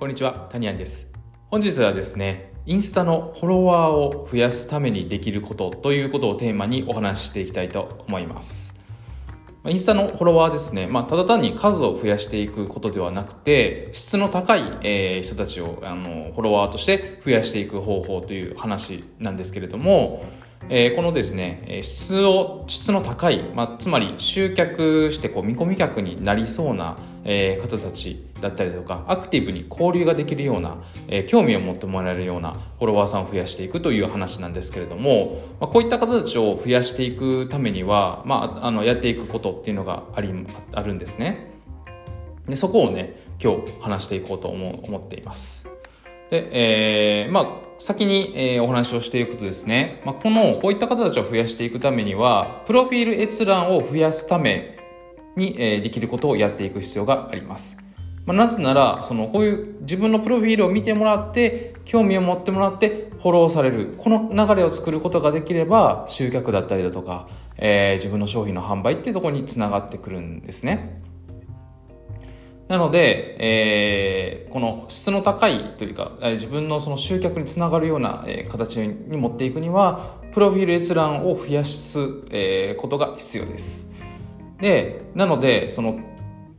こんにちは、タニアンです。本日はですね、インスタのフォロワーを増やすためにできることということをテーマにお話ししていきたいと思います。インスタのフォロワーですね、まあ、ただ単に数を増やしていくことではなくて、質の高い、え人たちをあのフォロワーとして増やしていく方法という話なんですけれども、えーこのですね、質を、質の高い、まあ、つまり集客してこう見込み客になりそうな、えー方たちだったりとか、アクティブに交流ができるような、えー興味を持ってもらえるようなフォロワーさんを増やしていくという話なんですけれども、まあ、こういった方たちを増やしていくためには、まあ、あの、やっていくことっていうのがあり、あるんですね。でそこをね、今日話していこうと思思っています。で、えーまあ、先に、えーお話をしていくとですね、まあ、この、こういった方たちを増やしていくためには、プロフィール閲覧を増やすために、できることをやっていく必要があります。まあ、なぜなら、その、こういう自分のプロフィールを見てもらって、興味を持ってもらって、フォローされる。この流れを作ることができれば、集客だったりだとか、えー自分の商品の販売っていうところにつながってくるんですね。なので、えーこの質の高いというか、自分のその集客につながるような、形に持っていくには、プロフィール閲覧を増やす、ことが必要です。で、なので、その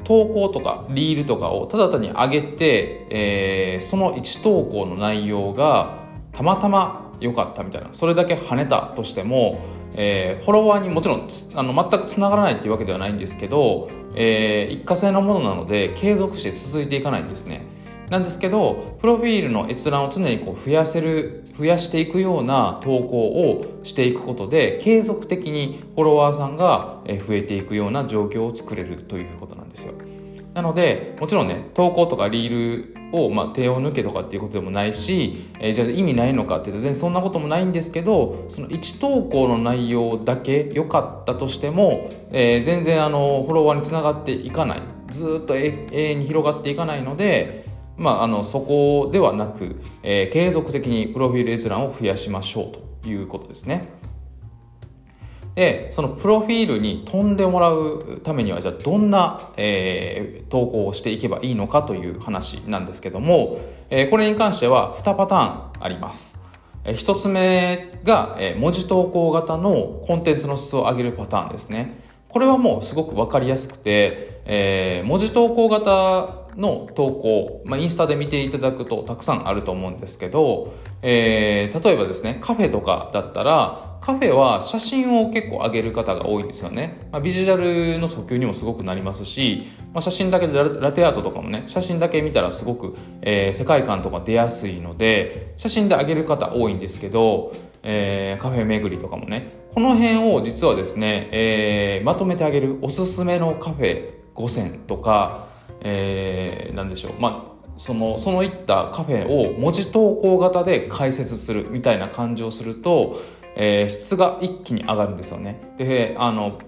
投稿とかリールとかをただ単に上げて、えーその1投稿の内容がたまたま良かったみたいな、それだけ跳ねたとしても、えーフォロワーにもちろんあの全くつながらないっていうわけではないんですけど、えー一過性のものなので継続して続いていかないんですね。なんですけど、プロフィールの閲覧を常にこう増やせる、増やしていくような投稿をしていくことで、継続的にフォロワーさんがえー増えていくような状況を作れるということなんですよ。なので、もちろんね、投稿とかリールを、まあ、手を抜けとかっていうことでもないし、えーじゃあ意味ないのかっていうと全然そんなこともないんですけど、その1投稿の内容だけ良かったとしても、えー全然あの、フォロワーにつながっていかない。ずっと永遠に広がっていかないので、まあ、あの、そこではなく、えー継続的にプロフィール閲覧を増やしましょうということですね。で、そのプロフィールに飛んでもらうためには、じゃあどんな、えー投稿をしていけばいいのかという話なんですけども、えーこれに関しては2パターンあります。えー一つ目が、えー文字投稿型のコンテンツの質を上げるパターンですね。これはもうすごくわかりやすくて、えー文字投稿型の投稿、まあ、インスタで見ていただくとたくさんあると思うんですけど、えー例えばですね、カフェとかだったら、カフェは写真を結構上げる方が多いんですよね。まあ、ビジュアルの訴求にもすごくなりますし、まあ、写真だけでラテアートとかもね、写真だけ見たらすごく、えー世界観とか出やすいので、写真で上げる方多いんですけど、えーカフェ巡りとかもね、この辺を実はですね、えまとめてあげるおすすめのカフェ5選とか、えーなんでしょう、まあ、その、そのいったカフェを文字投稿型で解説するみたいな感じをすると、えー質が一気に上がるんですよね。で、あの、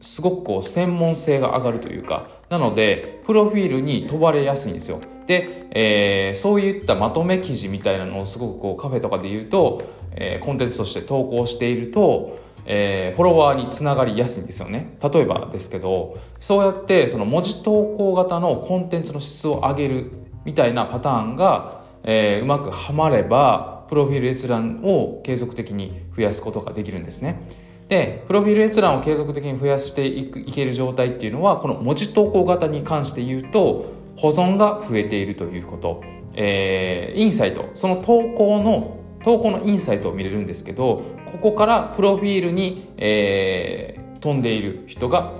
すごくこう専門性が上がるというか、なので、プロフィールに飛ばれやすいんですよ。で、えーそういったまとめ記事みたいなのをすごくこうカフェとかで言うと、えーコンテンツとして投稿していると、えーフォロワーにつながりやすいんですよね。例えばですけど、そうやってその文字投稿型のコンテンツの質を上げるみたいなパターンが、えーうまくはまれば、プロフィール閲覧を継続的に増やすことができるんですね。で、プロフィール閲覧を継続的に増やしていくいける状態っていうのは、この文字投稿型に関して言うと、保存が増えているということ。えーインサイト、その投稿の、投稿のインサイトを見れるんですけど、ここからプロフィールに、えー飛んでいる人が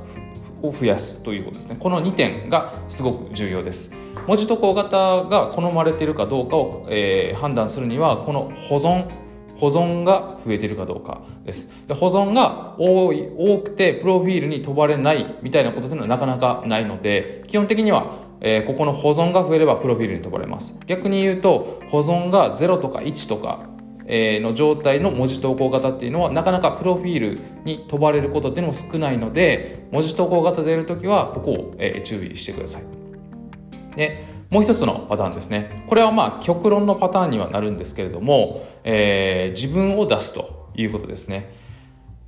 を増やすということですね。この2点がすごく重要です。文字投稿型が好まれているかどうかを、えー判断するには、この保存、保存が増えているかどうかです。で保存が多い、多くて、プロフィールに飛ばれないみたいなことというのはなかなかないので、基本的には、えーここの保存が増えればプロフィールに飛ばれます。逆に言うと、保存が0とか1とか、の状態の文字投稿型っていうのはなかなかプロフィールに飛ばれることっていうのも少ないので文字投稿型でやるときはここを、注意してください。でもう一つのパターンですね。これはまあ極論のパターンにはなるんですけれども、えー自分を出すということですね。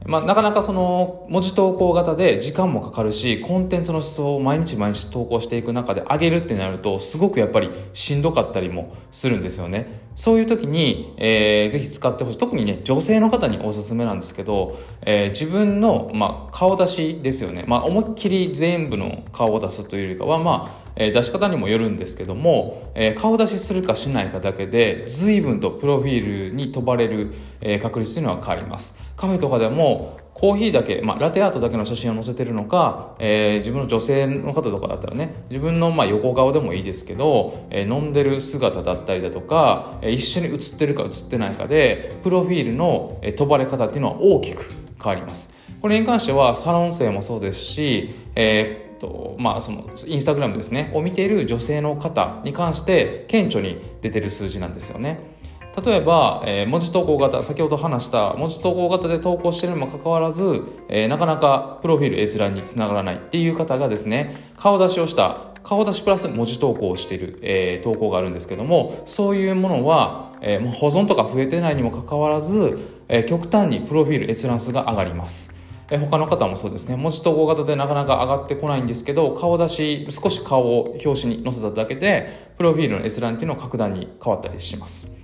まあ、なかなかその文字投稿型で時間もかかるしコンテンツの質を毎日毎日投稿していく中で上げるってなるとすごくやっぱりしんどかったりもするんですよね。そういう時に、えー、ぜひ使ってほしい。特にね女性の方におすすめなんですけど、えー、自分の、まあ、顔出しですよね、まあ、思いっきり全部の顔を出すというよりかはまあえ出し方にもよるんですけども、え顔出しするかしないかだけで随分とプロフィールに飛ばれる、え確率というのは変わります。カフェとかでもコーヒーだけ、まあ、ラテアートだけの写真を載せてるのか、えー、自分の女性の方とかだったらね自分のまあ横顔でもいいですけど、えー、飲んでる姿だったりだとか、えー、一緒に写ってるか写ってないかでプロフィールの、え、飛ばれ方っていうのは大きく変わります。これに関してはサロン生もそうですし、えーとまあ、そのインスタグラムですねを見ている女性の方に関して顕著に出てる数字なんですよね。例えば、えー、文字投稿型先ほど話した文字投稿型で投稿してるにもかかわらず、えー、なかなかプロフィール閲覧につながらないっていう方がですね顔出しをした顔出しプラス文字投稿をしている、えー、投稿があるんですけどもそういうものは、えー、保存とか増えてないにもかかわらず、えー、極端にプロフィール閲覧数が上がります。え他の方もそうですね。文字投稿型でなかなか上がってこないんですけど顔出し少し顔を表紙に載せただけでプロフィールの閲覧っていうのは格段に変わったりします。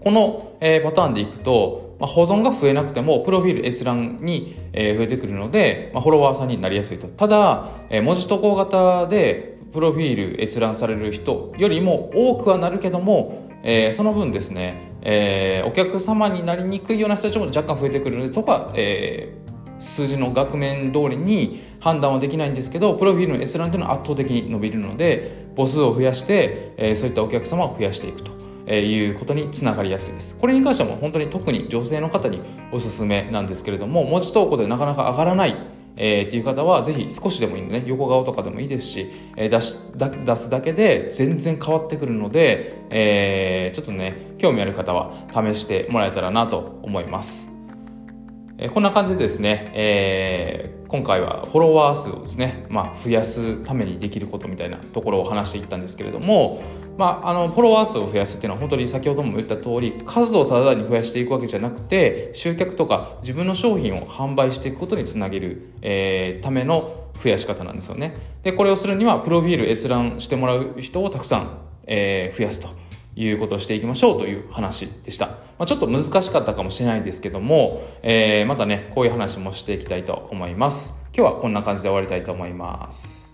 この、え、パターンでいくと、ま、保存が増えなくてもプロフィール閲覧に、え、増えてくるので、ま、フォロワーさんになりやすいと。ただ、え、文字投稿型でプロフィール閲覧される人よりも多くはなるけども、え、その分ですね、えー、お客様になりにくいような人たちも若干増えてくるのでそこは、え、数字の額面通りに判断はできないんですけどプロフィールの閲覧というのは圧倒的に伸びるので母数を増やして、え、そういったお客様を増やしていくということにつながりやすいですこれに関してはもう本当に特に女性の方におすすめなんですけれども文字投稿でなかなか上がらないえー、っていう方はぜひ少しでもいいんでね横顔とかでもいいですし、えー、出し出すだけで全然変わってくるので、えー、ちょっとね興味ある方は試してもらえたらなと思います。えこんな感じでですね、えー、今回はフォロワー数をですね、まあ、増やすためにできることみたいなところを話していったんですけれども、まあ、あのフォロワー数を増やすっていうのは本当に先ほども言った通り数をただに増やしていくわけじゃなくて集客とか自分の商品を販売していくことにつなげる、えー、ための増やし方なんですよね。でこれをするにはプロフィール閲覧してもらう人をたくさん、えー、増やすと。いうことをしていきましょうという話でした。まあ、ちょっと難しかったかもしれないですけども、えー、またね、こういう話もしていきたいと思います。今日はこんな感じで終わりたいと思います。